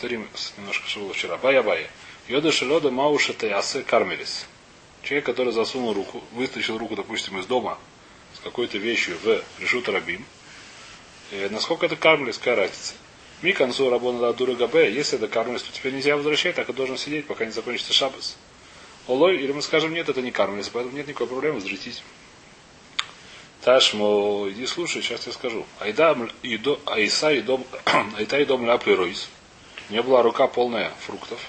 повторим немножко, что было вчера. Бая бая. Йода шелода мауша таясе кармелис. Человек, который засунул руку, вытащил руку, допустим, из дома с какой-то вещью в решут рабим. И насколько это кармелис, какая разница? Концу рабона дура габе, если это кармелис, то теперь нельзя возвращать, так и должен сидеть, пока не закончится шабас. Олой, или мы скажем, нет, это не кармелис, поэтому нет никакой проблемы, возвратить. Ташмо, иди слушай, сейчас я скажу. Айда идо, айса и дом, айта и дом ляпли ройс. У нее была рука полная фруктов.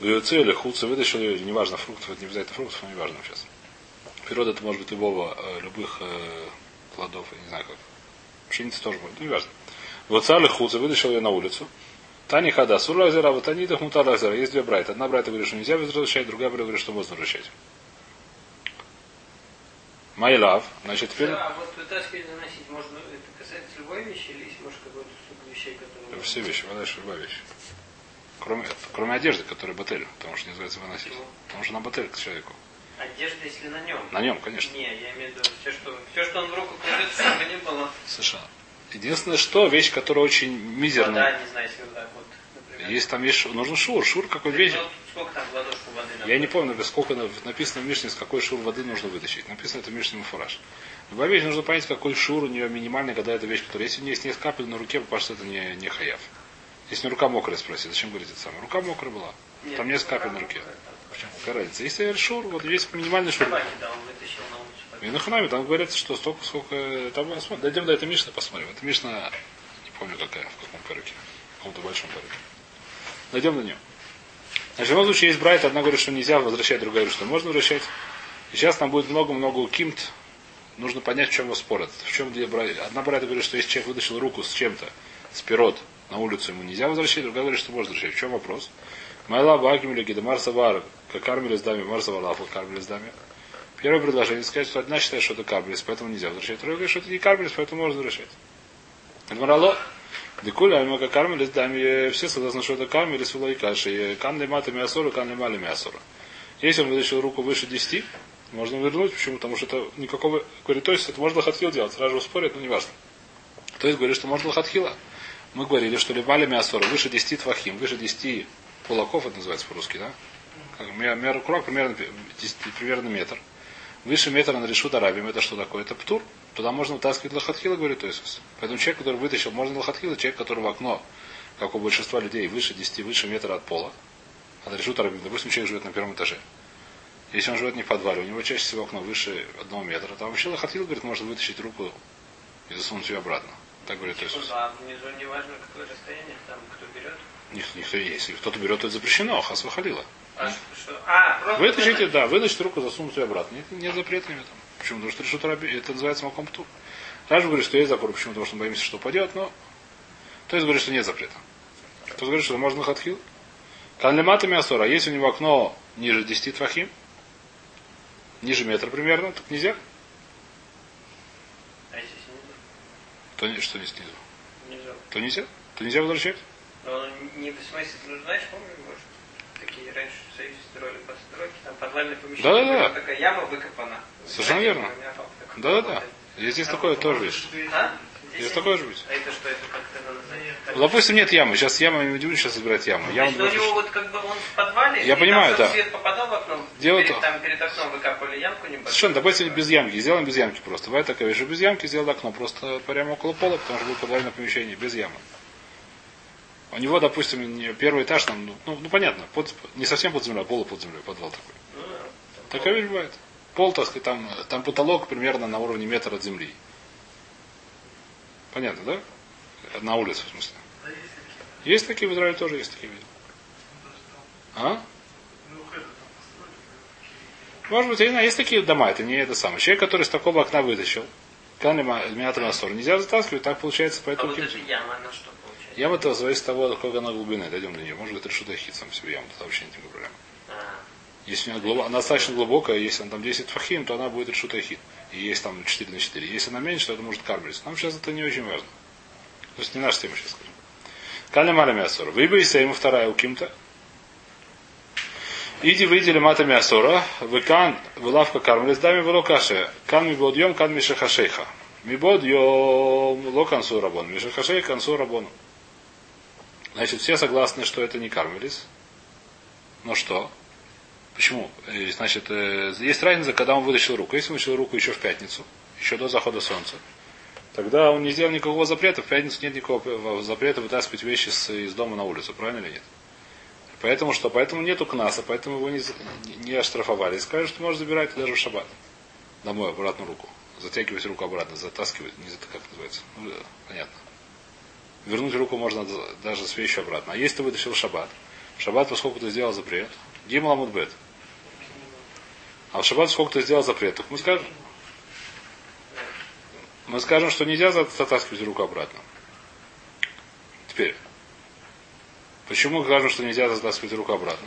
Цели хуца вытащил ее, неважно, фруктов, это не обязательно фруктов, но неважно сейчас. Природа это может быть любого, э, любых э, плодов, я не знаю как. Пшеница тоже будет, ну, неважно. Вот цали хуца вытащил ее на улицу. Тани хада, сурлазера, вот они их муталазера. Есть две брайта. Одна брайта говорит, что нельзя возвращать, другая брайта говорит, что можно возвращать. My love. Значит, теперь... А вот вытаскивать заносить можно, это касается любой вещи или есть, может, какой-то суд вещей, которые... Все вещи, вода, любая вещь. Кроме, кроме одежды, которая батель, потому что не называется выносить. Потому что она батель к человеку. Одежда, если на нем? На нем, конечно. Не, я имею в виду все, что, все, что он в руку кладет, чтобы не было. Совершенно. Единственное, что вещь, которая очень мизерная. Вода, не знаю, если вот так вот. Есть там есть, нужен шур. Шур какой вещь. Я не помню, сколько написано в Мишне, с какой шур воды нужно вытащить. Написано это в Мишне Муфураж. Любая вещь нужно понять, какой шур у нее минимальный, когда эта вещь, которая, если у нее есть несколько капель на руке, потому что это не, не хаяв. Если не рука мокрая, спроси, зачем говорить это самое? Рука мокрая была. Нет, Там несколько капель на руке. Почему? Какая разница? Если шур, вот есть минимальный шур. И на ханаме там говорится, что столько, сколько... Там, дойдем до этой Мишны, посмотрим. Это Мишна, не помню какая, в каком переке. В каком-то большом переке. Дойдем до нее. Значит, в любом случае есть брайт, одна говорит, что нельзя возвращать, другая говорит, что можно возвращать. И сейчас там будет много-много кимт. Нужно понять, в чем его спорят. В чем где брайт. Одна брайта говорит, что если человек вытащил руку с чем-то, с пирот, на улицу ему нельзя возвращать, другая говорит, что можно возвращать. В чем вопрос? Майла Баким или Гида Марса Вар, как кармили с дами, Марса Варлафа, кармили с дами. Первое предложение сказать, что одна считает, что это кармилис, поэтому нельзя возвращать. Другая говорит, что это не кармилис, поэтому можно возвращать. Морало. Декуля, альма как кармилис, дами, все согласны, что это кармилис, вилай каши. Кан лимата миасора, кан лимали миасора. Если он вытащил руку выше 10, можно вернуть. Почему? Потому что это никакого... Говорит, то есть это можно лохатхил делать. Сразу спорят, но не важно. То есть говорит, что можно лохатхила. Мы говорили, что лимали миасора выше 10 твахим, выше 10 кулаков, это называется по-русски, да? Как, мер, кулак примерно, 10, примерно метр. Выше метра на решут арабим, это что такое? Это птур. Туда можно вытаскивать лохатхила, говорит Иисус. Поэтому человек, который вытащил, можно лохатхила, человек, который в окно, как у большинства людей, выше 10, выше метра от пола. А решут арабим, допустим, человек живет на первом этаже. Если он живет не в подвале, у него чаще всего окно выше одного метра, там вообще лохатхил, говорит, можно вытащить руку и засунуть ее обратно. Так говорит Иисус. А внизу не важно, какое расстояние, там кто берет. Никто, никто если кто-то берет, то это запрещено, хас выходила. А, что? а Вытащите, да, вытащите руку, засунуть ее обратно. Нет, нет запрета там. Почему? Потому что решут раби, это называется маком тур. Раньше говорит, что есть запор, почему? Потому что мы боимся, что упадет, но то есть говорит, что нет запрета. То говорит, что можно хатхил. Канлемата мясора, если у него окно ниже 10 твахим, ниже метра примерно, так нельзя. А если снизу? То что не снизу. Нельзя. То нельзя. То нельзя возвращать. Но не в смысле, ну знаешь, помнишь, может, такие раньше в Союзе строили постройки, там подвальное помещение, Да-да-да. была такая яма выкопана. Совершенно Знаете, верно. Да-да-да. работает. Есть здесь Там такое тоже есть. А? Здесь Есть такое же быть. А это что, это как-то? Ну, допустим, нет ямы. Сейчас яма не удивлюсь сейчас собирать яму. Яма Значит, у него вот как бы он в подвале, Я и понимаю, там, да. свет попадал в окно, Дело перед, то. там перед окном выкапывали ямку небольшую. Совершенно, допустим, без ямки. Сделаем без ямки просто. Бывает такая вещь, без ямки сделал окно. Просто прямо около пола, потому что будет подвальное помещение, без ямы. У него, допустим, первый этаж, там, ну, ну, ну, понятно, под, не совсем под землей, а пол под землей, подвал такой. Такая вещь бывает. Пол, так сказать, там, там потолок примерно на уровне метра от земли. Понятно, да? На улице, в смысле. Есть такие в Израиле тоже есть такие виды. А? Может быть, есть такие дома, это не это самое. Человек, который с такого окна вытащил, Канлемиатор Насор, нельзя затаскивать, так получается, А поэтому вот эта яма, она что? Яма это зависит от того, какой она глубины. Дойдем до нее. Может быть, решут хит сам себе яму, тогда вообще нет никакой проблемы. А, Если у нее глубо- она достаточно глубокая, если она там 10 фахим, то она будет решут хит. И есть там 4 на 4. Если она меньше, то это может карбелиться. Нам сейчас это не очень важно. То есть не наша тема сейчас скажем. Кальна маля мясора. Выбери ему вторая у ким-то. Иди выйдели мата мясора. Выкан вылавка кармелес дами вело каше. Кан ми йом, кан ми Значит, все согласны, что это не кармелис. Но что? Почему? Э, значит, э, есть разница, когда он вытащил руку. Если он вытащил руку еще в пятницу, еще до захода солнца, тогда он не сделал никакого запрета. В пятницу нет никакого запрета вытаскивать вещи из дома на улицу. Правильно или нет? Поэтому что? Поэтому нету кнаса, поэтому его не, не оштрафовали. И сказали, что можно забирать даже в шаббат. Домой, обратно руку. Затягивать руку обратно, затаскивать, не за как называется. Ну, понятно. Вернуть руку можно даже с вещью обратно. А если ты вытащил шаббат, шаббат, поскольку ты сделал запрет, Гимал Амудбет. А в шаббат сколько ты сделал запрет? Так мы скажем, мы скажем, что нельзя затаскивать руку обратно. Теперь. Почему скажем, что нельзя затаскивать руку обратно?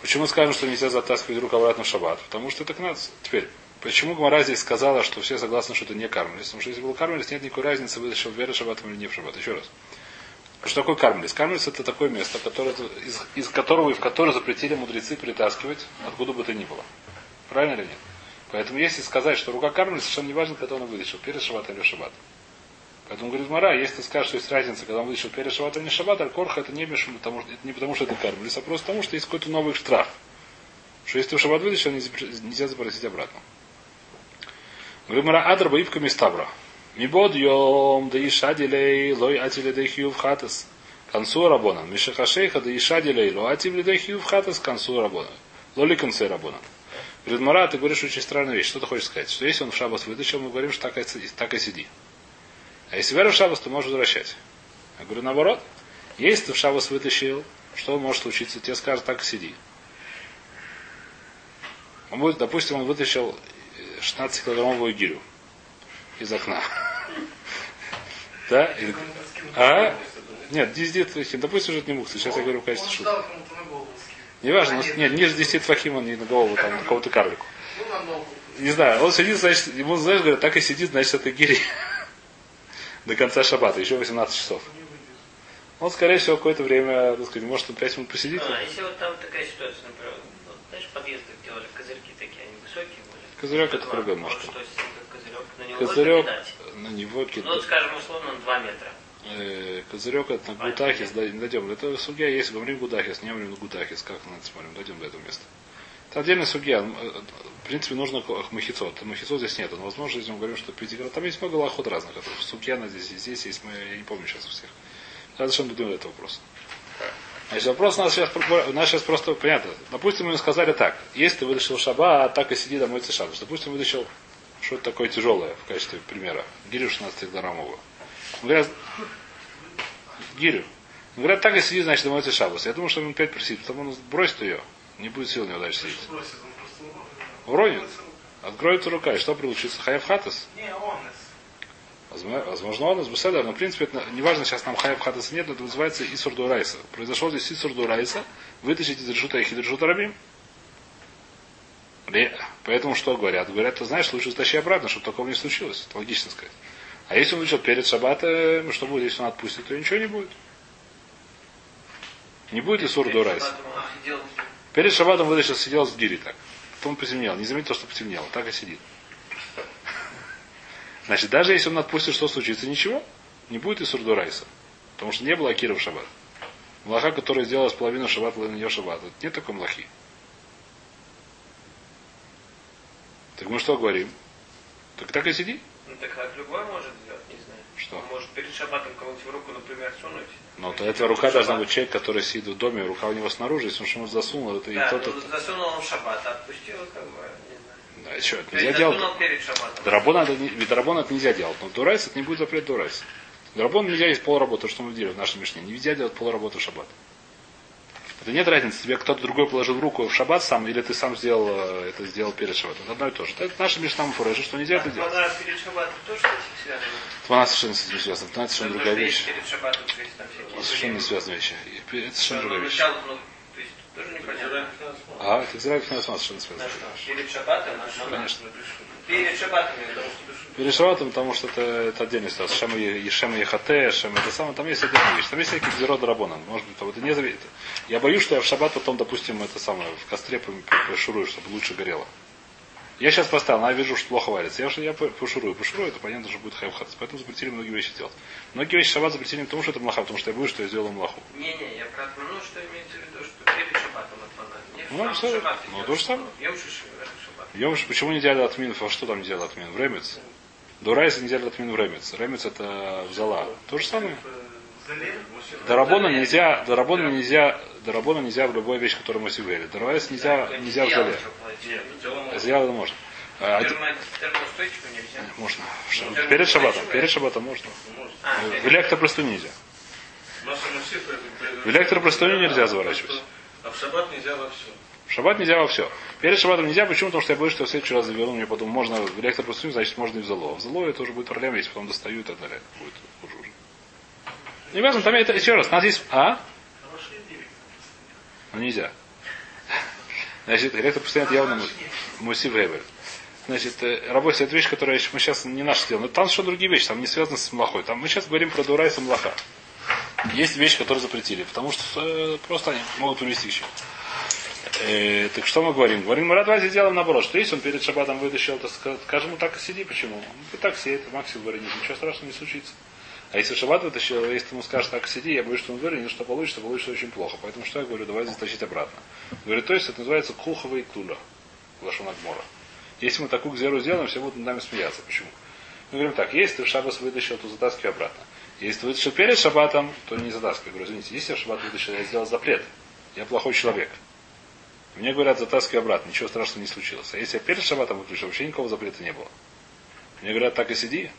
Почему скажем, что нельзя затаскивать руку обратно в шаббат? Потому что это к нас. Теперь, почему Гмара здесь сказала, что все согласны, что это не кармелис? Потому что если был кармелис, нет никакой разницы, вытащил веры шаббатом или не в шаббат. Еще раз. Что такое кармелис? Кармелис это такое место, которое, из, из которого и в которое запретили мудрецы притаскивать, откуда бы то ни было. Правильно или нет? Поэтому если сказать, что рука кармелис, совершенно не важно, когда он вытащил, перед шаббатом или шаббат. Поэтому говорит Мара, если ты скажешь, что есть разница, когда он вытащил перед шаббатом или шаббат, аль-корха это не, потому, это не потому, что это кармелис, а просто потому, что есть какой-то новый штраф. Что если ты в шаббат вытащил, нельзя запросить обратно. Говорит Мара, адр ибка мистабра. Мибод йом да ишадилей лой атиле да в хатас. Консу рабона. Мишахашейха да ишадилей лой атиле в хатас консу рабона. Лоли конце рабона. Говорит, Мара, ты говоришь очень странную вещь. Что ты хочешь сказать? Что если он в шабас вытащил, мы говорим, что так и, так и сиди. А если веру в шабас, то можешь возвращать. Я говорю, наоборот. Если ты в шабас вытащил, что может случиться? Тебе скажут, так и сиди. Он будет, допустим, он вытащил 16-килограммовую гирю из окна. Да? А? Нет, 10 твахим. Допустим, уже не мукса. Сейчас я говорю в качестве шутки. Не важно, нет, ниже 10 твахим он не на голову, там, на какого-то карлику. Не знаю, он сидит, значит, ему, знаешь, говорят, так и сидит, значит, это гири. До конца шабата, еще 18 часов. Он, скорее всего, какое-то время, так сказать, может, он 5 минут посидит. А, если вот там такая ситуация, например, знаешь, подъезды делали, козырьки такие, они высокие были. Козырек это другой. Что, козырек, на него на кидать. Ну, вот, скажем, условно, 2 метра. Э, козырек это на Гутахис, дойдем. Это судья есть, говорим Гутахис, не говорим Гутахис, как мы это смотрим, дойдем до этого места. Это отдельный судья. Э, в принципе, нужно махицот. Махицот здесь нет. Но, возможно, если мы говорим, что пятиград, там есть много лохот разных. Судья на здесь, здесь есть, мы, я не помню сейчас у всех. Зачем дойдем до этого вопроса. Значит, вопрос у нас сейчас, у нас сейчас просто понятно. Допустим, мы сказали так. Если ты вытащил шаба, а так и сиди домой шабаш. Допустим, вытащил что-то такое тяжелое в качестве примера. Гирю 16 граммовую. Говорят, гирю. Говорят, так и сиди, значит, домой шабас. Я думаю, что он опять просит, потому он бросит ее. Не будет сил у него дальше сидеть. Уронит. Откроется рука. И что получится? Хаяв хатас? Не, он Возможно, он из Беседа, но в принципе это не важно, сейчас нам Хаяв Хатас нет, но это называется Исур Дурайса. Произошел здесь Исур Дурайса, вытащить из Решута Ихид Решута Рабим. Поэтому что говорят? Говорят, ты знаешь, лучше затащи обратно, чтобы такого не случилось. Это логично сказать. А если он вышел перед шаббатом, что будет, если он отпустит, то ничего не будет. Не будет ли сур Дурайса? Перед шаббатом вытащил, сидел с гири так. Потом потемнел. Не заметил, что потемнело. Так и сидит. Значит, даже если он отпустит, что случится? Ничего. Не будет и сурдурайса. Потому что не было Акира в шаббат. Млаха, которая сделала с половину шаббата, на нее шаббат. Нет такой млахи. Так мы что говорим? Так так и сиди. Ну так как любой может сделать, не знаю. Что? Он может перед шаббатом кого-нибудь в руку, например, сунуть. Но то эта рука должна быть человек, который сидит в доме, рука у него снаружи, если он что-нибудь засунул, это да, и тот. Ну, засунул он в шаббат, а отпустил, как бы, еще это нельзя делать. Дарабон это, ведь дарабон это нельзя делать. Но дурайс это не будет запрет дурайс. Дарабон нельзя есть полработы, что мы делали в нашем мишне. Нельзя делать полработы в шаббат. Это нет разницы, тебе кто-то другой положил руку в шаббат сам, или ты сам сделал э, это сделал перед шаббатом. Это одно и то же. Это наша мишна фурэжа, что нельзя это делать. Твана перед шаббатом тоже связано? Твана совершенно с этим связано. Твана совершенно другая вещь. Перед шаббатом, то есть там всякие... Совершенно не связанная вещь. Это совершенно другая вещь. Тоже непонятно. А, это Израиль Хинасман совершенно связано. Перед шаббатом? Конечно. Перед шаббатом, Перед шаббатом, потому что это, это отдельная ситуация. Шема, Ешема Ехате, Шема это самое, там есть отдельная вещь. Там есть всякие гзерот Рабона. Может быть, это не зависит. Я боюсь, что я в шаббат потом, допустим, это самое, в костре пошурую, чтобы лучше горело. Я сейчас поставил, но я вижу, что плохо варится. Я, я пошурую, пошурую, это понятно, что будет хайфхат. Поэтому запретили многие вещи делать. Многие вещи шаббат запретили не потому, что это млаха, потому что я боюсь, что я сделал млаху. Не-не, я про отмену, что имеется в виду, что отмену. Ну, что, ну, то же самое. Йом почему не делали отмин? А что там не делали отмин? В Ремец. До Райса не делали отмин в Ремец. Ремец это в Зала. То же самое. Дарабона нельзя, дарабона нельзя, дарабона нельзя в любой вещь, которую мы себе говорили. Дарвайс нельзя, нельзя в зале. Зияла можно. А, можно. Перед шабатом. Перед шабатом можно. В электопросту нельзя. В электопросту нельзя заворачивать. А в шаббат нельзя во все. В шаббат нельзя во все. Перед шаббатом нельзя, почему? Потому что я боюсь, что в следующий раз заверну, мне потом можно в электопросту, значит можно и в зало. В зало это уже будет проблема, если потом достаю и так далее. Будет хуже уже. Не важно, там это еще раз. У нас есть. А? Ну нельзя. Значит, электропостоянно явно Муси Вейбер. Значит, э, работа это вещь, которая мы сейчас не наша делаем. Но там что другие вещи, там не связаны с млахой. Там мы сейчас говорим про Дурайса млаха. Есть вещи, которые запретили, потому что э, просто они могут привести еще. Э, так что мы говорим? Говорим, мы давайте сделаем наоборот, что если он перед шабатом вытащил, то скажем, ну так и сиди, почему? Ну, так сидит, максимум говорит, ничего страшного не случится. А если шаббат вытащил, если ему скажешь так сиди, я боюсь, что он вырежет, что получится, получится очень плохо. Поэтому что я говорю, давай затащить обратно. Говорит, то есть это называется куховый туля. Лашонагмора. Если мы такую гзеру сделаем, все будут над нами смеяться. Почему? Мы говорим так, если ты в шаббас вытащил, то затаскивай обратно. Если ты вытащил перед шаббатом, то не затаскивай. Я говорю, извините, если я шаббат вытащил, я сделал запрет. Я плохой человек. Мне говорят, затаскивай обратно, ничего страшного не случилось. А если я перед шаббатом выключил, вообще никакого запрета не было. Мне говорят, так и сиди,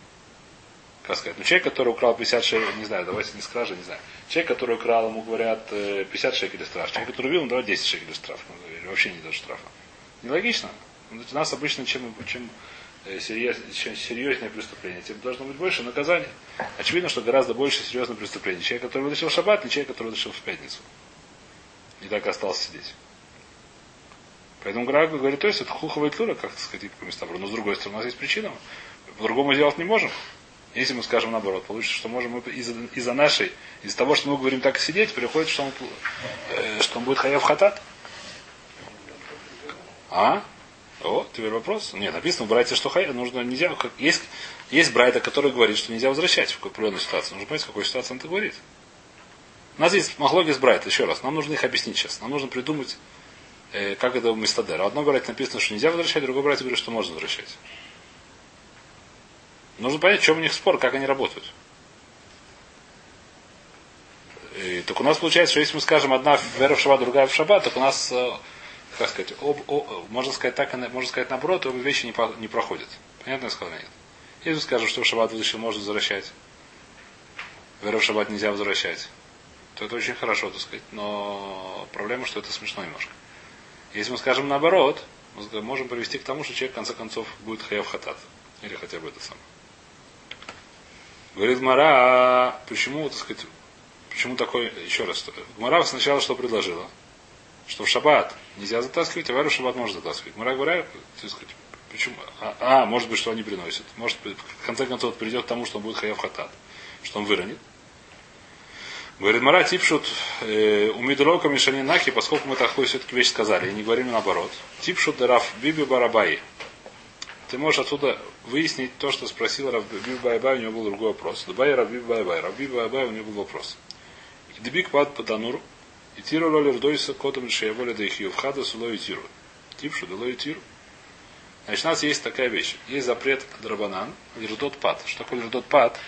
как сказать, ну человек, который украл 50 шекелей, не знаю, давайте не с кражи, не знаю. Человек, который украл, ему говорят 50 э, шекелей штраф. Человек, который убил, ему давай 10 шекелей штраф. Ну, или вообще не дает штрафа. Нелогично. У нас обычно, чем, чем э, серьезнее преступление, тем должно быть больше наказания. Очевидно, что гораздо больше серьезное преступление. Человек, который вытащил шаббат, не человек, который вытащил в пятницу. И так остался сидеть. Поэтому Грагу говорит, то есть это хуховая тура, как сказать, по местам. Но с другой стороны, у нас есть причина. По-другому сделать не можем. Если мы скажем наоборот, получится, что можем мы из-за, из нашей, из-за того, что мы говорим так сидеть, приходит, что он, э, что он будет хаяв хатат. А? О, теперь вопрос. Нет, написано в что хаяв, нужно нельзя. Есть, есть брайта, который говорит, что нельзя возвращать в определенную ситуацию. Нужно понять, в какой ситуации он это говорит. У нас есть махлоги с брайта, еще раз. Нам нужно их объяснить сейчас. Нам нужно придумать, э, как это у Мистадера. Одно брать написано, что нельзя возвращать, другое брать говорит, что можно возвращать. Нужно понять, в чем у них спор, как они работают. И, так у нас получается, что если мы скажем одна вера в шаббат, другая в шаббат, так у нас, э, как сказать, об, о, можно сказать так, можно сказать наоборот, обе вещи не, по, не проходят. Понятно я сказал? Нет. Если мы скажем, что в шаббат вытащил, можно возвращать, вера в шаббат нельзя возвращать, то это очень хорошо, так сказать. Но проблема, что это смешно немножко. Если мы скажем наоборот, мы можем привести к тому, что человек в конце концов будет хаяв хатат. Или хотя бы это самое. Говорит Мара, почему, так сказать, почему такой, еще раз, Мара сначала что предложила? Что в шаббат нельзя затаскивать, а в шаббат можно затаскивать. Мара говорит, так сказать, почему? А, а, может быть, что они приносят. Может быть, в конце концов, придет к тому, что он будет хаяв хатат, что он выронит. Говорит, Мара Типшут, э, ומדקא משנינן הכי, поскольку мы такую все-таки вещь сказали, и не говорим наоборот. תפשוט דרב ביבי בר אביי ты можешь отсюда выяснить то, что спросил рав Биби бар Абай, у него был другой вопрос. דבעי רב ביבי בר אביי. Рав Биби бар Абай, у него был вопрос. הדביק פת בתנור, התירו לו לרדותה קודם שיבוא לידי חיוב חטאת או לא התירו. תפשוט דלא התירו. Значит, у нас есть такая вещь. Есть запрет דרבנן, לרדות פת. Что такое לרדות פת?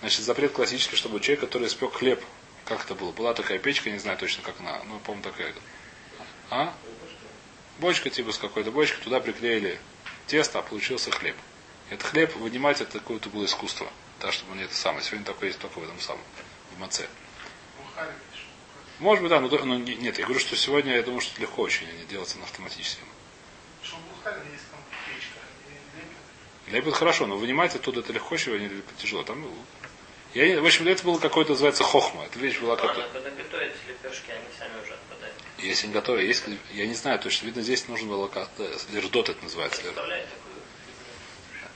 Значит, запрет классический, чтобы человек, который испек хлеб, как это было? Была такая печка, не знаю точно, как она, ну, помню, такая. А? Бочка типа с какой-то бочкой, туда приклеили тесто, а получился хлеб. Этот хлеб вынимать это какое-то было искусство. Да, чтобы он не это самое. Сегодня такое есть только в этом самом, в маце. Может быть, да, но, но нет, я говорю, что сегодня я думаю, что это легко очень, они делаются на автоматическом. Лепит хорошо, но вынимать оттуда это легко, чего не тяжело. Там, ну, я, в общем, это было какое-то, называется, хохма. Это вещь была как-то... Когда готовятся лепешки, они сами уже отпадают. Если не готовы, есть, я не знаю точно, видно, здесь нужно было как-то, лердот это называется.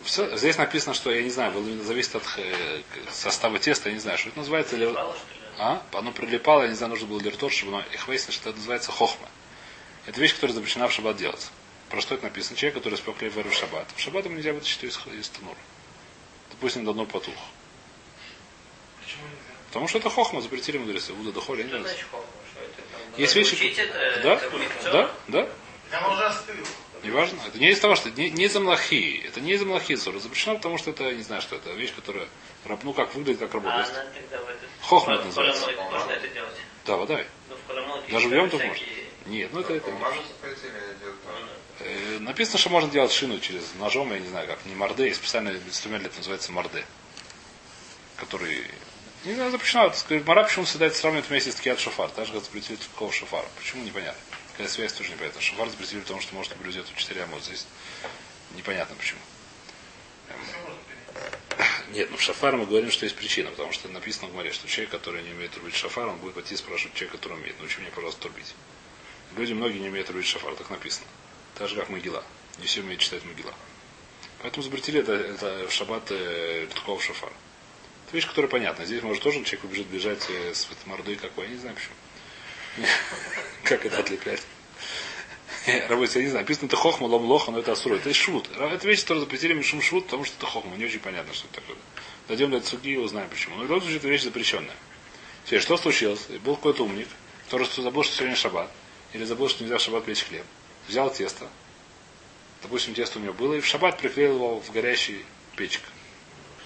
Все, здесь написано, что, я не знаю, было, зависит от э, состава теста, я не знаю, что это называется. Лер... А? Оно прилипало, я не знаю, нужно было лертот, чтобы оно их выяснилось, что это называется хохма. Это вещь, которая запрещена в шаббат делать. Про что это написано? Человек, который испек хлеб в шаббат. В шаббат ему нельзя вытащить из, из танура. Допустим, давно потух. Почему нельзя? Потому что это хохма, запретили мудрецы. Уда доходи, Что не значит хохма? Что это там? Есть вещи- это, Да, это да, да. Оно уже остыло. Неважно. Это не из того, что не, не из-за млахи. Это не из-за млахи ссора. Запрещено, потому что это, не знаю, что это вещь, которая раб- ну как выглядит, как А работа. она Есть- тогда в этот... Хохма это называется. Можно это делать? Да, вода. Ну, в Холомойке Даже в Йом-Тов всякие- Нет, ну это, это. Можно так? Э, Написано, что можно делать шину через ножом, я не знаю как, не морде, есть специальный инструмент, это называется морде. Который, не знаю, запрещено. Мара почему всегда это сравнивает вместе с ткият шофар, так же как запретили такого шофара. Почему непонятно. Какая связь тоже непонятна. Шофар запретили, потому что может блюзет у четыре амот. Здесь непонятно почему. Нет, ну в шафар мы говорим, что есть причина, потому что написано в море, что человек, который не умеет рубить шафар, он будет пойти спрашивать человека, который умеет. Научи меня, пожалуйста, рубить. Люди многие не умеют рубить шафар, так написано. Так же, как могила. Не все умеют читать могила. Поэтому запретили это, это в шаббат э, такого шафар. Это вещь, которая понятна. Здесь может тоже человек побежит бежать э, с мордой какой, я не знаю почему. Как это отлеплять? Работать, я не знаю. Написано, это хохма, лом лоха, но это асура. Это шут. Это вещь, которую запретили мишум шут, потому что это хохма. Не очень понятно, что это такое. Дойдем до цуги и узнаем почему. Но в любом случае, это вещь запрещенная. Теперь, что случилось? Был какой-то умник, который забыл, что сегодня шаббат. Или забыл, что нельзя в шаббат печь хлеб. Взял тесто. Допустим, тесто у него было, и в шаббат приклеил его в горящий печка.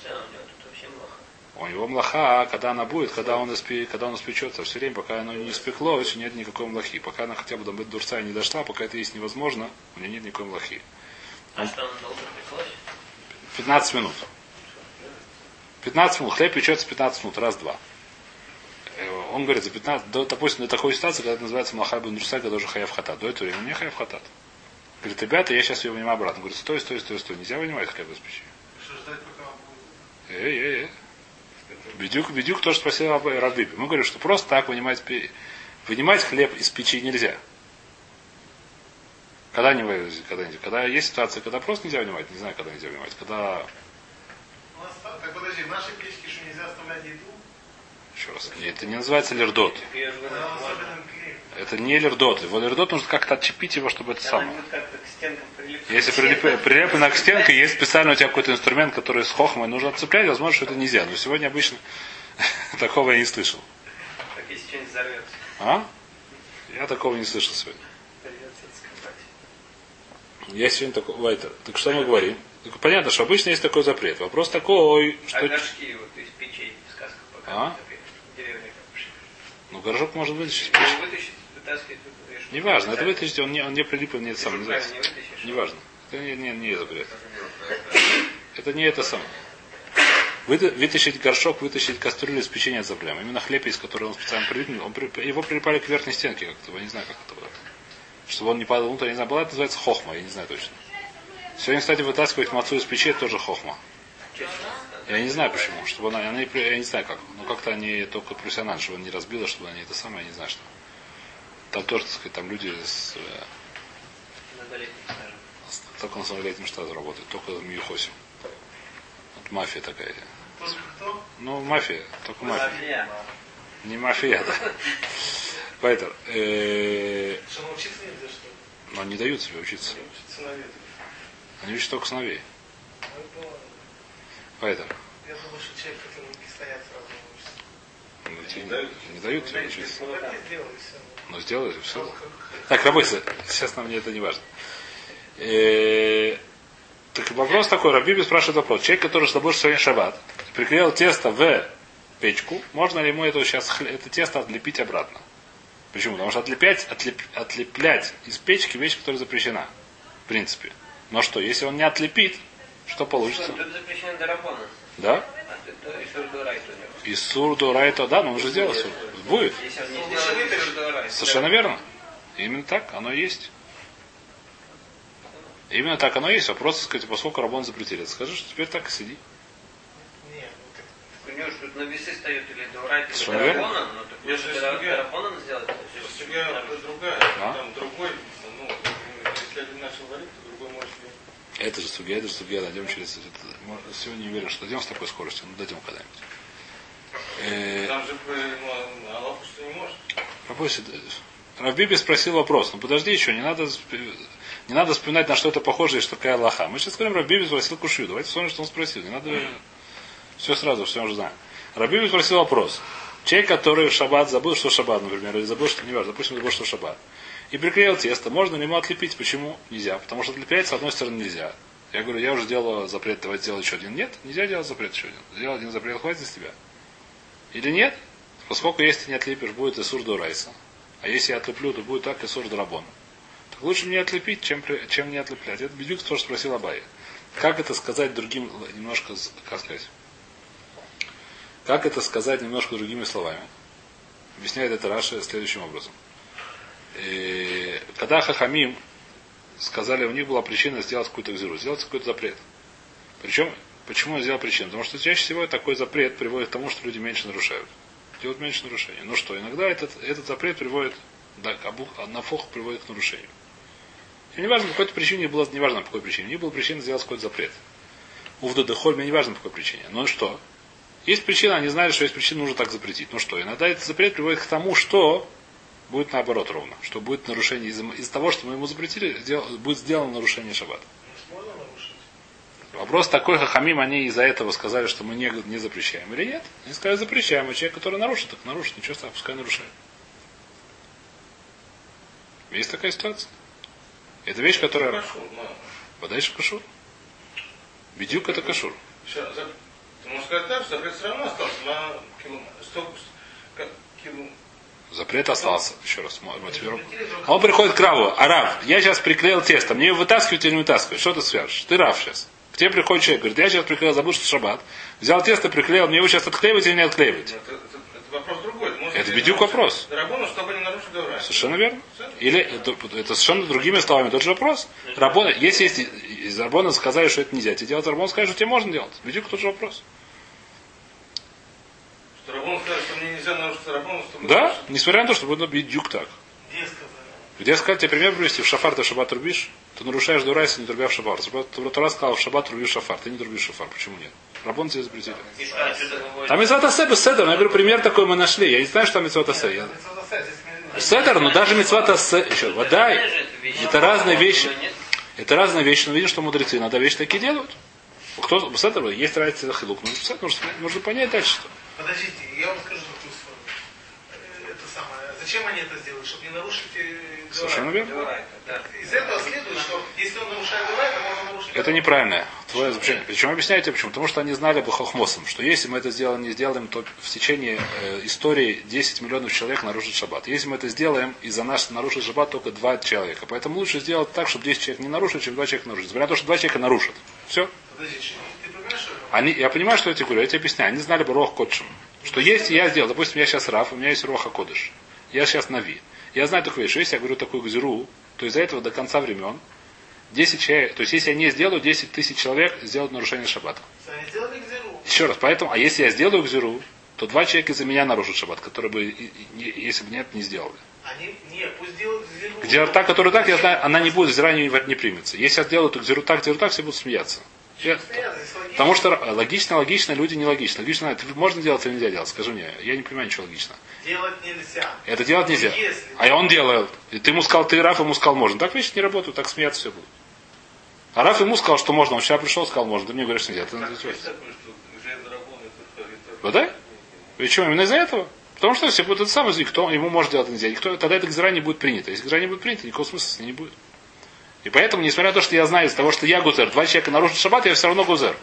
Все, у него тут вообще плохо. У него млаха, а когда она будет, когда он, испе, когда он испечется, все время, пока оно не испекло, еще нет никакой млахи. Пока она хотя бы до дурца не дошла, пока это есть невозможно, у нее нет никакой млахи. А что, он долго пришлось? 15 минут. 15 минут. Хлеб печется 15 минут. Раз-два. Э, Он говорит, за 15, до, допустим, до такой ситуации, когда это называется Млахай Бендруса, когда уже Хаяв Хатат. До этого времени не Хаяв Хатат. Говорит, ребята, я сейчас ее вынимаю обратно. Говорит, стой, стой, стой, стой. Нельзя вынимать хлеб из печи. Что ждать, пока он будет? Эй, эй, эй. Бедюк, Бедюк тоже спросил об Равбибе. Мы говорим, что просто так вынимать, вынимать хлеб из печи нельзя. Когда не вывезли, когда нельзя. Когда есть ситуация, когда просто нельзя вынимать, не знаю, когда нельзя вынимать. Когда, так подожди, в нашей печке что нельзя оставлять еду? еще раз, это не называется лердот. Можно. Это не лердот. Его лердот нужно как-то отчепить его, чтобы это Она самое. Если прилеп- прилеплено к стенке, есть специально у тебя какой-то инструмент, который с хохмой нужно отцеплять, возможно, что это нельзя. Но сегодня обычно такого я не слышал. Так если что-нибудь взорвется. А? Я такого не слышал сегодня. Я сегодня такой, Вайтер. Так что мы говорим? Так понятно, что обычно есть такой запрет. Вопрос такой, А что... горшки вот из печей в сказках А? показывают. Пошли. Ну, горшок может вытащить. Его вытащить, вытаскивать. Неважно, это вытащить, он не, он не прилип, не это Если самое. правильно называется. не вытащишь. Неважно. Это не, не, не запрет. Это не это самое. Выта- Вытащить горшок, вытащить кастрюлю из печенья от проблем. Именно хлеб, из которого он специально прилип, он его прилипали к верхней стенке как-то, я не знаю, как это было. Чтобы он не падал внутрь, я не знаю, была это называется хохма, я не знаю точно. Сегодня, кстати, вытаскивать мацу из печи это тоже хохма. Я не знаю почему, чтобы она, она я не знаю как, но как-то они только профессионально, чтобы она не разбила, чтобы она не это самое, я не знаю что. Там тоже, так сказать, там люди с, э, только на самолетнем штате работают, только в Мьюхосе. Вот мафия такая. Только кто? Ну, мафия, только мафия. Мафия. Не мафия, да. Поэтому, э, Что научиться нельзя, что ли? но не дают себе учиться. Они учат только сыновей. Ну. Поэтому. Я думаю, что человек, который не стоят, сразу научится. ну, тебе Не дают тебе учиться. Ну, так и сделай, все. Так, работай. Сейчас нам мне это не важно. Э, Так вопрос такой, Рабиби спрашивает вопрос. Человек, который что сегодня шаббат, приклеил тесто в печку, можно ли ему это сейчас это тесто отлепить обратно? Почему? Потому что отлеплять, отлеп, отлеплять из печки вещь, которая запрещена. В принципе. Но что, если он не отлепит, что получится? Да? А тут то и сурдурайт у него. Из сурду райто, да, но он уже сделал сурду. Будет. Совершенно верно. Именно так оно и есть. Именно так оно и есть. Вопрос, так сказать, поскольку Рабон запретили. Скажи, что теперь так и сиди. Нет, ну так У него же тут на весы стоят или дурайт, или Совершенно верно. дарабона, но так Если лучше другая. дарабона сделать. Судья это другая. А? Там другой, ну, если один начал варить, то другой может Это же судья, это же судья. Дойдем через... это- Сегодня не уверен, что дойдем с такой скоростью. но дойдем когда-нибудь. Э, Там же, ну, Аллах что не может. Равбиби спросил вопрос. Ну подожди еще, не надо... Не надо вспоминать, на что это похоже и что такая Аллаха. Мы сейчас говорим, Рабиби спросил Кушью. Давайте вспомним, что он спросил. Не надо все сразу, все уже знаем. Рабиби спросил вопрос. Человек, который в шаббат забыл, что шаббат, например, или забыл, что неважно, допустим, забыл, что шаббат. И приклеил тесто, можно ли ему отлепить? Почему нельзя? Потому что отлеплять с одной стороны нельзя. Я говорю, я уже сделал запрет, давайте сделать еще один. Нет, нельзя делать запрет еще один. Сделал один запрет, хватит из тебя. Или нет? Поскольку если не отлепишь, будет и сурду райса. А если я отлеплю, то будет так и сурду рабона. Так лучше мне отлепить, чем, чем не отлеплять. Это Бедюк тоже спросил Абай. Как это сказать другим, немножко, как сказать? Как это сказать немножко другими словами? Объясняет это Раша следующим образом. И когда Хахамим сказали, у них была причина сделать какую-то гзиру, сделать какой-то запрет. Причем, почему я сделал причину? Потому что чаще всего такой запрет приводит к тому, что люди меньше нарушают. Делают меньше нарушений. Ну что, иногда этот, этот запрет приводит, да, абу- нафох приводит к нарушению. И не важно, по какой причине было, не важно по какой причине, не было причины сделать какой-то запрет. Увда дехоль, мне не важно по какой причине. Ну что? Есть причина, они знали, что есть причина, нужно так запретить. Ну что, иногда этот запрет приводит к тому, что будет наоборот ровно. Что будет нарушение из-за из того, что мы ему запретили, сдел- будет сделано нарушение шаббата. Вопрос такой, хахамим, они из-за этого сказали, что мы не, не запрещаем или нет? Они сказали, запрещаем, а человек, который нарушит, так нарушит, ничего страшного, пускай нарушает. Есть такая ситуация. Это вещь, которая... Кашур, но Подаешь кашур? Бедюк это кашур. Сейчас, Ты можешь сказать так, что запрет все равно остался на кило, столько, как кило. Запрет остался. Еще раз. А он приходит к Раву. А Рав, я сейчас приклеил тесто. Мне его вытаскивать или не вытаскивать? Что ты свяжешь? Ты Рав сейчас. К тебе приходит человек, говорит, я сейчас приклеил, забыл, что шаббат. Взял тесто, приклеил, мне его сейчас отклеивать или не отклеивать? Это, это- это вопрос другой. Ты можешь Это сказать, бедюк вопрос. Рабону, чтобы не нарушить. Совершенно верно. Или это, это совершенно другими словами тот же вопрос. Рабона, если есть из Рабона сказали, что это нельзя тебе делать, Рабон скажет, что тебе можно делать. Бедюк тот же вопрос. Что Рабон сказал, что мне нельзя нарушить Рабону, чтобы... Да, несмотря на то, что будет бедюк так. Где сказали? Где сказать тебе пример привести, в шафар ты шаббат рубишь, ты нарушаешь дурайс, не трубя в шаббат. Тура сказал, в шаббат рубишь шафар, ты не трубишь шафар. Почему нет? Рабон тебе запретили. А. Там Митцвот Асе без Седер, я говорю, пример такой мы нашли. Я не знаю, что там Митцвот Асе. Я- Седер, но даже Митцвот Асе, еще, вода, это разные вещи. Это разные вещи, но видишь, что мудрецы иногда вещи такие делают. Кто, Седер, есть разница хилук, но нужно, нужно понять дальше, что. Подождите, я вам скажу такую историю. Э. Зачем они это сделали? Чтобы не нарушить э, Совершенно Дорай. верно. Дурак, да. Из этого следует, что если он нарушает Дорай, то можно нарушить Это неправильно. Твое заключение. Причем объясняйте почему. Потому что они знали бы хохмосом, что если мы это сделаем, не сделаем, то в течение э, истории 10 миллионов человек нарушит шаббат. Если мы это сделаем, из-за нас нарушит шаббат только 2 человека. Поэтому лучше сделать так, чтобы 10 человек не нарушили, чем 2 человека нарушат. Несмотря на то, что 2 человека нарушат. Все. Подожди, ты понимаешь, что Они, я понимаю, что я тебе говорю, я тебе объясняю. Они знали бы Рох Кодшим. Что есть, я сделал. Допустим, я сейчас Раф, у меня есть Роха Кодыш. Я сейчас Нави. Я знаю такую вещь, что если я говорю такую гзиру, то из-за этого до конца времен 10 человек, то есть если я не сделаю, 10 тысяч человек сделают нарушение шаббата. Еще раз, поэтому, а если я сделаю гзиру, то два человека из-за меня нарушат шаббат, которые бы, и- и- не- если бы нет, не сделали. Они, не, пусть делают гзиру. Где та, которая так, я знаю, она не будет, зря не, не примется. Если я сделаю эту гзиру так, гзиру так, все будут смеяться. Я-. Потому что р- логично, логично, люди нелогично. Логично, это можно делать или нельзя делать? Скажи мне. Я не понимаю ничего логично. Делать нельзя. Это делать нельзя. Если- А он делает. И ты ему сказал, ты Раф, ему сказал, можно. Так вещи не работают, так смеяться все будут. А Раф ему сказал, что можно. Он вчера пришел, сказал, можно. Ты мне говоришь, нельзя. Это- Вот да? Почему? Именно из-за этого. Потому что если будет это самое, никто ему может делать нельзя. Никто, тогда эта гзира не будет принята. Если гзира не будет принята, никакого смысла с ней не будет. И поэтому, несмотря на то, что я знаю из того, что я гузер, два человека нарушат шаббат, я все равно гузер.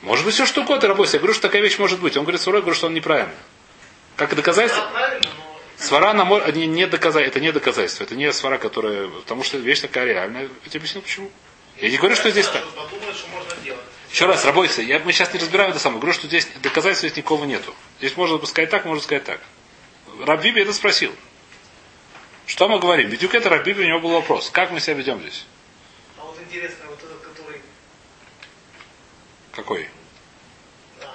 Может быть, все что угодно, работает. Я говорю, что такая вещь может быть. Он говорит, сварой, я говорю, что он неправильно. Как доказательство? Свара на мор- не, не доказа- это не доказательство, это не свара, которая. Потому что вещь такая реальная. Я тебе объяснил почему. Я не говорю, что здесь так. Еще раз, работайте. Я, мы сейчас не разбираем это самое. Говорю, что здесь доказательств здесь никого нету. Здесь можно сказать так, можно сказать так. Раб Биби это спросил. Что мы говорим? Бедюк это Раб Биби, у него был вопрос. Как мы себя ведем здесь? А вот интересно, вот этот, который... Какой? Да.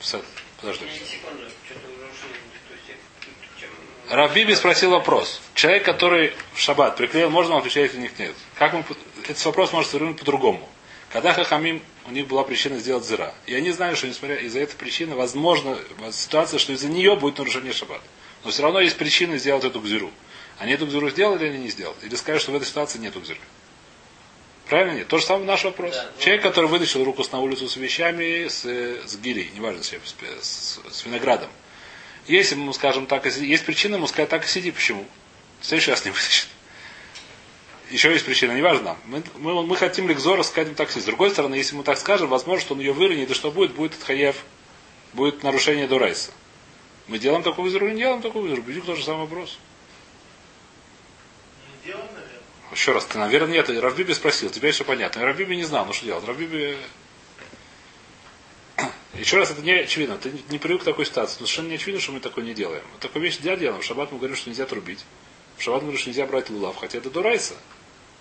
Сет, Подожди. Не, секунду, что-то уже ушли. То есть, я- чем... Раб Биби спросил вопрос. Человек, который в шаббат приклеил, можно он отвечать или нет? Как мы, этот вопрос может сформулировать по-другому. Когда Хахамим, у них была причина сделать зира. И они знали, что несмотря из-за этой причины, возможно ситуация, что из-за нее будет нарушение шаббат. Но все равно есть причина сделать эту гзиру. Они эту гзиру сделали или не сделали? Или скажут, что в этой ситуации нету гзиры? Правильно нет? То же самое наш вопрос. Да, ну, Человек, который вытащил руку на улицу с вещами, с, с гирей, неважно, с, с, с виноградом. Если ему, скажем так, есть причина ему сказать так и сиди. Почему? В следующий раз не вытащит. Еще есть причина, неважно. Мы, мы, мы хотим Ликзора сказать ему так сидеть. С другой стороны, если мы так скажем, возможно, что он ее выронит, и что будет? Будет хаев, будет нарушение Дурайса. Мы делаем такую вызору, не делаем такую вызору. Бедюк тот же самый вопрос. Не делаем, наверное. Еще раз, ты, наверное, нет. Равбиби спросил, теперь все понятно. И Равбиби не знал, ну что делать. Равбиби... Еще раз, это не очевидно. Ты не привык к такой ситуации. Но совершенно не очевидно, что мы такое не делаем. Вот такую вещь нельзя делаем. В шаббат мы говорим, что нельзя трубить. В шаббат мы говорим, что нельзя брать лулав. Хотя это дурайса.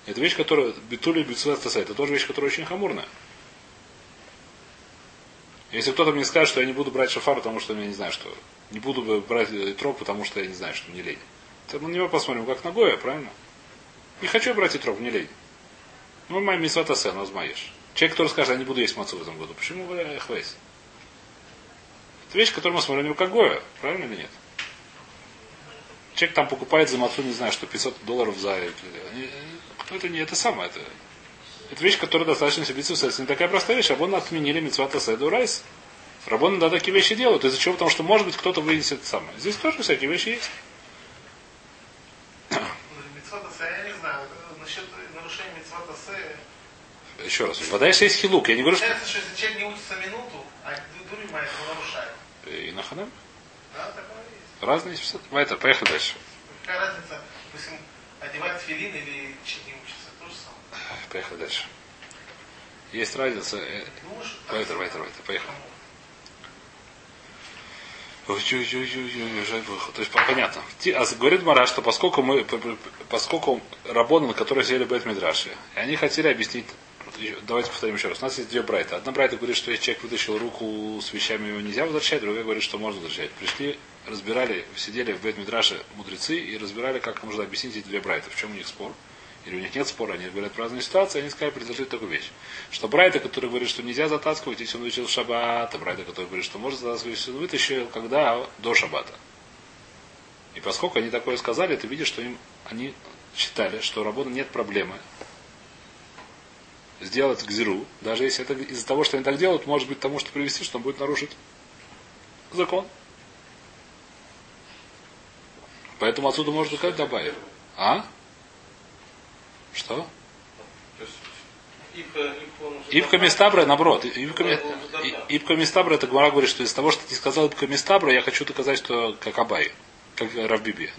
Это вещь, которая... Битули битсуэстаса. Это тоже вещь, которая очень хамурная. Если кто-то мне скажет, что я не буду брать шафар, потому что я не знаю, что... Не буду брать э, троп, потому что я не знаю, что не лень. То мы на него посмотрим, как ногое, правильно? Не хочу брать и троп, не лень. Ну, моя мисвата сен, возмаешь. Человек, который скажет, я не буду есть мацу в этом году. Почему вы хвейс? Это вещь, которую мы смотрим на как гоя, правильно или нет? Человек там покупает за мацу, не знаю, что 500 долларов за... э, э, ну, Это не это самое, это... Это вещь, которая достаточно себе Это не такая простая вещь. Рабоны отменили митцвата седу райс. Рабоны да такие вещи делают. Из-за чего? Потому что, может быть, кто-то вынесет это самое. Здесь тоже всякие вещи есть. Митцвата Се, я не знаю. э, Насчет нарушения Митцвата Се. Еще раз. Вода, если есть хилук. Я не говорю, что... Получается, что если человек не учится минуту, а дури моя его нарушает. И на ханам. Да, такое есть. Разные есть. Это, поехали дальше. Какая разница, допустим, одевать филин или чуть не учиться? То же самое. Поехали дальше. Есть разница. э, Вайтер, вайтер, вайтер. Поехали. То есть по- понятно. А Говорит Мара, что поскольку мы, поскольку Рабоны, которые сели Бет Мидраши, и они хотели объяснить, давайте повторим еще раз. У нас есть две брайта. Одна брайта говорит, что если человек вытащил руку с вещами, его нельзя возвращать, другая говорит, что можно возвращать. Пришли, разбирали, сидели в Бет Мидраше мудрецы и разбирали, как можно объяснить эти две брайты. В чем у них спор? Или у них нет спора, они говорят про разные ситуации, они сказали предложить такую вещь. Что Брайта, который говорит, что нельзя затаскивать, если он вытащил шаббат, а Брайта, который говорит, что можно затаскивать, если он вытащил, когда до шаббата. И поскольку они такое сказали, ты видишь, что им, они считали, что у работы нет проблемы сделать гзиру, даже если это из-за того, что они так делают, может быть тому, что привести, что он будет нарушить закон. Поэтому отсюда можно сказать добавив. А? Что? Добавил. Мистабра, наоборот. Ипка, Ми- Он уже добавил. И- Ипка Мистабра, это Гмара говорит, что из того, что ты сказал Ипка Мистабра, я хочу доказать, что как Абай, как Равбиби.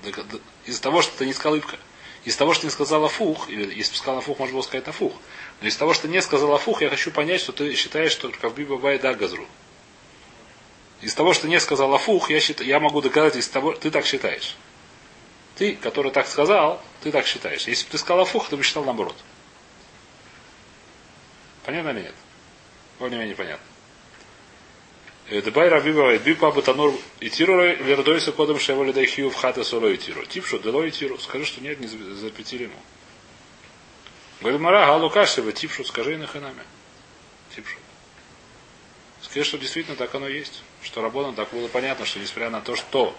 Из-за того, что ты не сказал Ипка. Из того, что ты не сказал Афух, или если бы сказал Афух, можно было сказать Афух. Но из того, что не сказал Афух, я хочу понять, что ты считаешь, что Равбиби Абай да Газру. Из того, что не сказал Афух, я, считаю, я могу доказать из того, ты так считаешь. Ты, который так сказал, ты так считаешь. Если бы ты сказал Афух, ты бы считал наоборот. Понятно или нет? Более-менее понятно. Э, Дебай Рабиба Бипа Батанур и Тирура Лердойса кодом Шевали Дайхию в хата соло и Тиру. Типшу, Дело и. Скажи, что нет, не за- запретили ему. Говорит Мара, Галу Кашева, Типшу, скажи на ханаме. Типшу. Скажи, что действительно так оно есть. Что Рабона так было понятно, что несмотря на то, что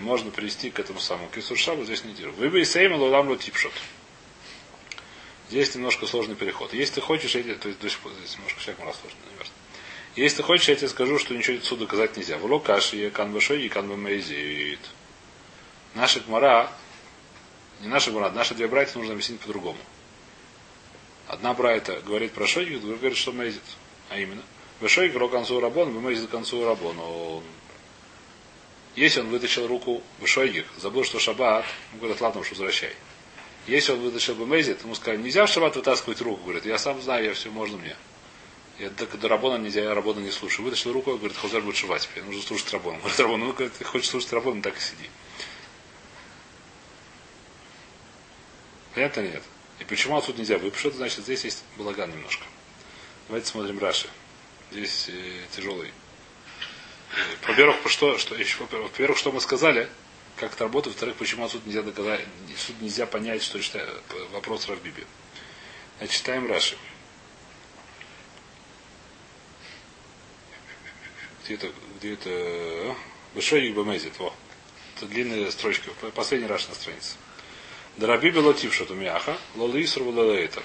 можно привести к этому самому Кисуршабу, здесь не Тиру. Вы бы и Сейма Луламлу Типшот. Здесь немножко сложный переход. Если ты хочешь, я тебе, то есть до сих пор здесь немножко всякому раз сложно, наверное. Если ты хочешь, я тебе скажу, что ничего отсюда доказать нельзя. В локаши, канбашой и канбамейзит. Наша гмара, не наша гмара, наши две братья нужно объяснить по-другому. Одна брайта говорит про шойгит, другая говорит, что мейзит. А именно, Бешойг ро концу рабон, бемейзит концу рабон. Если он вытащил руку в шойгик, забыл, что шаббат, он говорит, ладно уж, возвращай. Если он вытащил бы Мейзит, ему сказали, нельзя в шаббат вытаскивать руку. Говорит, я сам знаю, я все, можно мне. Я до, до Рабона нельзя, я Рабона не слушаю. Вытащил руку, говорит, Хозер будет шивать теперь. Нужно слушать Рабона. Говорит, Рабон, ну, говорит, ты хочешь слушать Рабона, так и сиди. Понятно нет? И почему отсюда нельзя? Вы что значит, здесь есть балаган немножко. Давайте смотрим Раши. Здесь э, тяжелый. Во-первых, что, что еще, во-первых, что мы сказали, как это работает, во-вторых, почему отсюда нельзя доказать, отсюда нельзя понять, что считаю, вопрос Равбиби. Значит, читаем Раши. Где это, где это, Бешойник Бемезит, во. Это длинные строчки. Последний раз на странице. Дараби белотив шатумяха, лолиср валалейтер.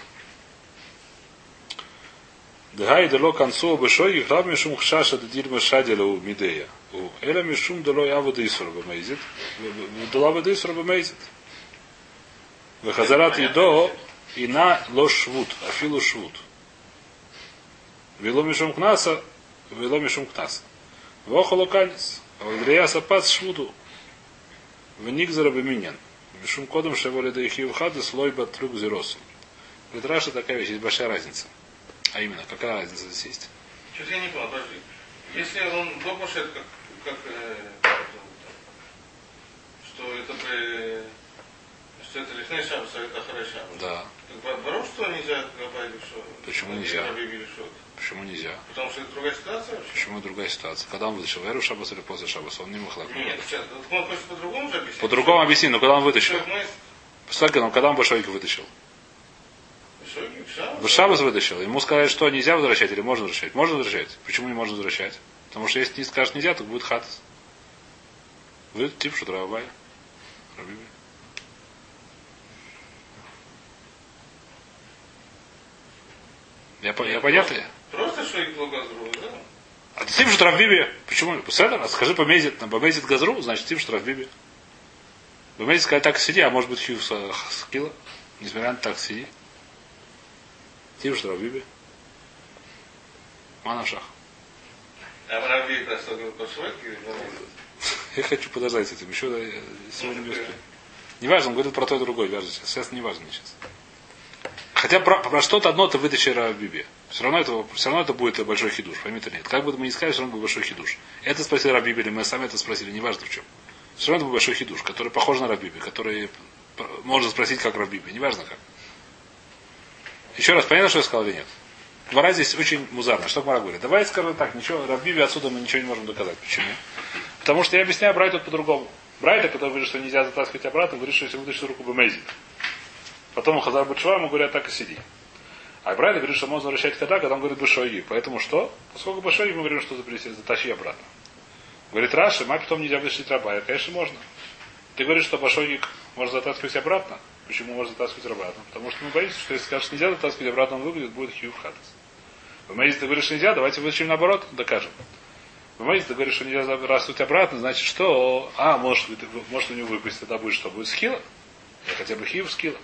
Дгай дело концу большой и храм мишум хшаша дадир шадила у мидея. У эля мишум дало яву дисур бамейзит. Дала бы дисур бамейзит. Вехазарат едо и на ло швуд, афилу швуд. Вело мишум кнаса, вело мишум кнаса. Вохоло канис. Валдрия сапас швуду. Вник зарабиминен. Мишум кодом шеволи да их хады слой батрук зиросу. Говорит, Раша такая вещь, есть большая разница. А именно, какая разница здесь есть? Что-то я не понял, подожди. Если он до как, как, э, что это при, что это лесной шабас, а это ахарай шабас. Да. Так вопрос, что нельзя или что? Почему нельзя? Почему нельзя? Потому что это другая ситуация вообще? Почему другая ситуация? Когда он вытащил? Эру Шабас или после Шабаса? Он не махлак. Нет, сейчас, он хочет по-другому же объяснить. По-другому объясни, но когда он вытащил? Представь, когда он- когда он большой вытащил? В шабас? Вытащил. Ему сказали, что нельзя возвращать или можно возвращать? Можно возвращать. Почему не можно возвращать? Потому что если не скажешь нельзя, то будет хатас. Вы тип что Равабай. Рабиби. Я, я понятно? Просто что их другого, да? А ты тип что Равбиби? Почему? Седер? А скажи помезит. Помезит газру, значит тип что Равбиби. Помезит сказать так сиди, а может быть хью скилла. Несмотря на так сиди. Тип что Равбиби. Манашах. А просто говорит, пошел, Я хочу подождать с этим. Еще сегодня не успею. Неважно, он говорит про то и другое. Важно сейчас. Сейчас не важно сейчас. Хотя про, про что-то одно ты вытащи Рабиби. Все равно, это, все равно это будет большой хидуш. Поймите или нет. Как бы мы ни сказали, все равно будет большой хидуш. Это спросили Рабиби, или мы сами это спросили, неважно в чем. Все равно это будет большой хидуш, который похож на Рабиби, который можно спросить как Рабиби. Неважно как. Еще раз, понятно, что я сказал или нет? Гмара здесь очень музарно. Что Гмара говорит? Давай скажем так, ничего, Рабиби отсюда мы ничего не можем доказать. Почему? Потому что я объясняю Брайту по-другому. Брайта, который говорит, что нельзя затаскивать обратно, говорит, что если вытащить руку Бемейзит. Потом Хазар Бачува ему говорят, так и сиди. А Брайта говорит, что можно возвращать когда, когда он говорит Башои. Поэтому что? Поскольку Башои, мы говорим, что затащи обратно. Говорит Раши, ма потом нельзя вытащить раба. Конечно, можно. Ты говоришь, что Башоик можно затаскивать обратно. Почему можно затаскивать обратно? Потому что мы боимся, что если скажешь нельзя затаскивать обратно, он выглядит, будет хью в хатас. В Мейзе ты говоришь нельзя, давайте вытащим наоборот, докажем. В Мейзе ты говоришь, что нельзя забрасывать обратно, значит что? А, может, может у него выпасть, тогда будет что? Будет скилла? Или хотя бы хив скилла.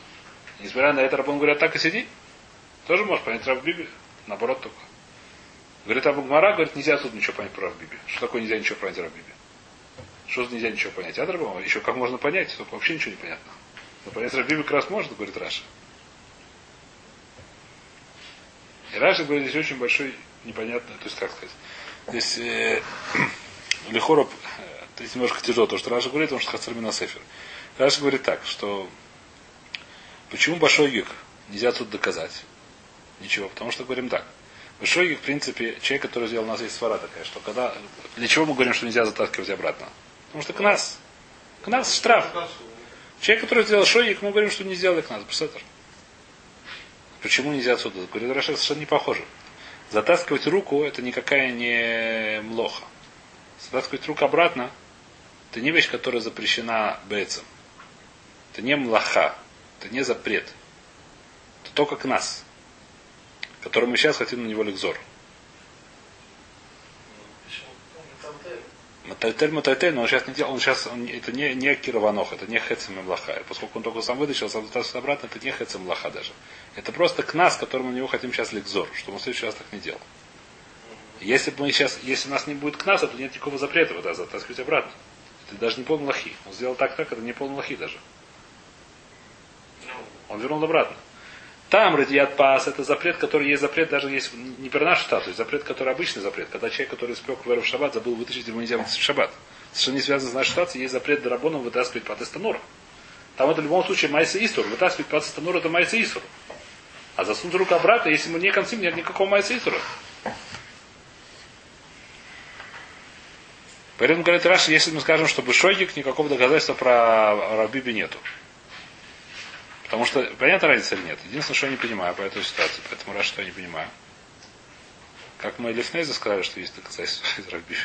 Несмотря на это, Рабон говорят, так и сиди. Тоже можешь понять Рав Биби. Наоборот только. Говорит Абу Гмара, говорит, нельзя тут ничего понять про Рав Биби. Что такое нельзя ничего понять Рав Биби? Что нельзя ничего понять? А Рабон, еще как можно понять, только вообще ничего не понятно. Но понять Рав Биби как раз можно, говорит Раша. И Раша говорит, здесь очень большой непонятно, то есть как сказать. Здесь э, לכאורה, э, то есть немножко тяжело, то, что Раши говорит, потому что חסר מן הספר. Раши говорит так, что почему בשוגג нельзя тут доказать? Ничего, потому что говорим так. בשוגג, в принципе, человек, который сделал, у нас есть סברא такая, что когда... Для чего мы говорим, что нельзя затаскивать обратно? Потому что קנס. קנס штраф. Человек, который сделал שוגג, мы говорим, что не сделали קנס. Почему нельзя отсюда? Говорит, Раша совершенно не похоже. Затаскивать руку это никакая не млоха. Затаскивать руку обратно это не вещь, которая запрещена бейцем. Это не млаха. Это не запрет. Это только к нас. Который мы сейчас хотим на него ликзор. Матальтель Матальтель, но он сейчас не делал, он сейчас, он, это не, не Кированох, это не Хецем и Млаха. Поскольку он только сам вытащил, сам затащил обратно, это не Хецем Млаха даже. Это просто к нас, которому на него хотим сейчас ликзор, чтобы он в следующий раз так не делал. Если бы мы сейчас, если у нас не будет к нас, то нет никакого запрета вот, да, затаскивать обратно. Это даже не пол млахи. Он сделал так, так, это не пол млахи даже. Он вернул обратно. Там радиат пас это запрет, который есть запрет, даже есть не про наш есть запрет, который обычный запрет. Когда человек, который испек в шаббат, забыл вытащить, ему нельзя в шаббат. Совершенно не связано с нашей ситуацией, есть запрет дарабоном вытаскивать под эстанура. Там это в любом случае майса истур. Вытаскивать под эстанура это майса истур. А засунуть руку обратно, если мы не концим, нет никакого майса истура. Поэтому говорит Раши, если мы скажем, что Бешойгик, никакого доказательства про Рабиби нету. Потому что, понятна разница или нет? Единственное, что я не понимаю по этой ситуации, поэтому раз что я не понимаю. Как мы Лифнейза сказали, что есть доказательства из Рабиби.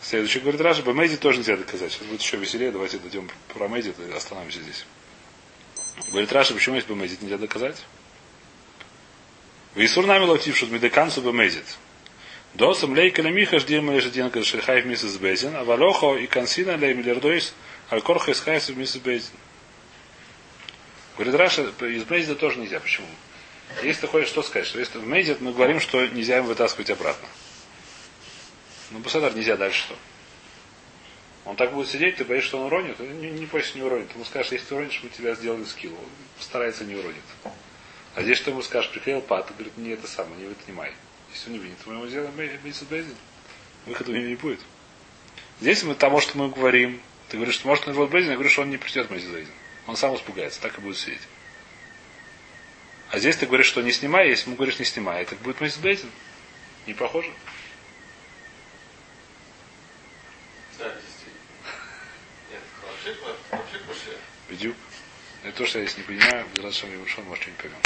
Следующий говорит Раши, במזיד тоже нельзя доказать. Сейчас будет еще веселее, давайте дойдем про מזיד, остановимся здесь. Говорит Раши, почему есть במזיד нельзя доказать? ואיסור נמי לא תפשוט מדקנסו במזיד. דהתם ליכא למיחש דילמא שדי ליה לחיוב מיתת בית דין, אבל הכא אי קנסינן ליה מלרדות על כרחך אתי לחיוב מיתת בית דין. Говорит Раши, из במזיד тоже нельзя. Почему? Если ты хочешь что сказать, что если в מזיד мы говорим, что нельзя им вытаскивать обратно. Ну, Басадар нельзя дальше что? Он так будет сидеть, ты боишься, что он уронит? Не, не бойся, не уронит. Ему скажешь, если ты уронишь, мы тебя сделали скилл. Он старается не уронит. А здесь что ему скажешь, приклеил пат, говорит, не это самое, не вынимай. Если не видит, мы ему сделаем Мейсид Бейзин. Выхода у него не будет. Здесь мы того, что мы говорим, ты говоришь, что может он будет Бейзин, я говорю, что он не придет Мейсид Бейзин. Он сам испугается, так и будет сидеть. А здесь ты говоришь, что не снимай, если ему говоришь, не снимай, так будет Мейсид Бейзин. Не похоже? Да, действительно. Нет, вообще, вообще, вообще. Бедюк. Это то, что я здесь не понимаю, без раз, что мы может, что-нибудь поймем.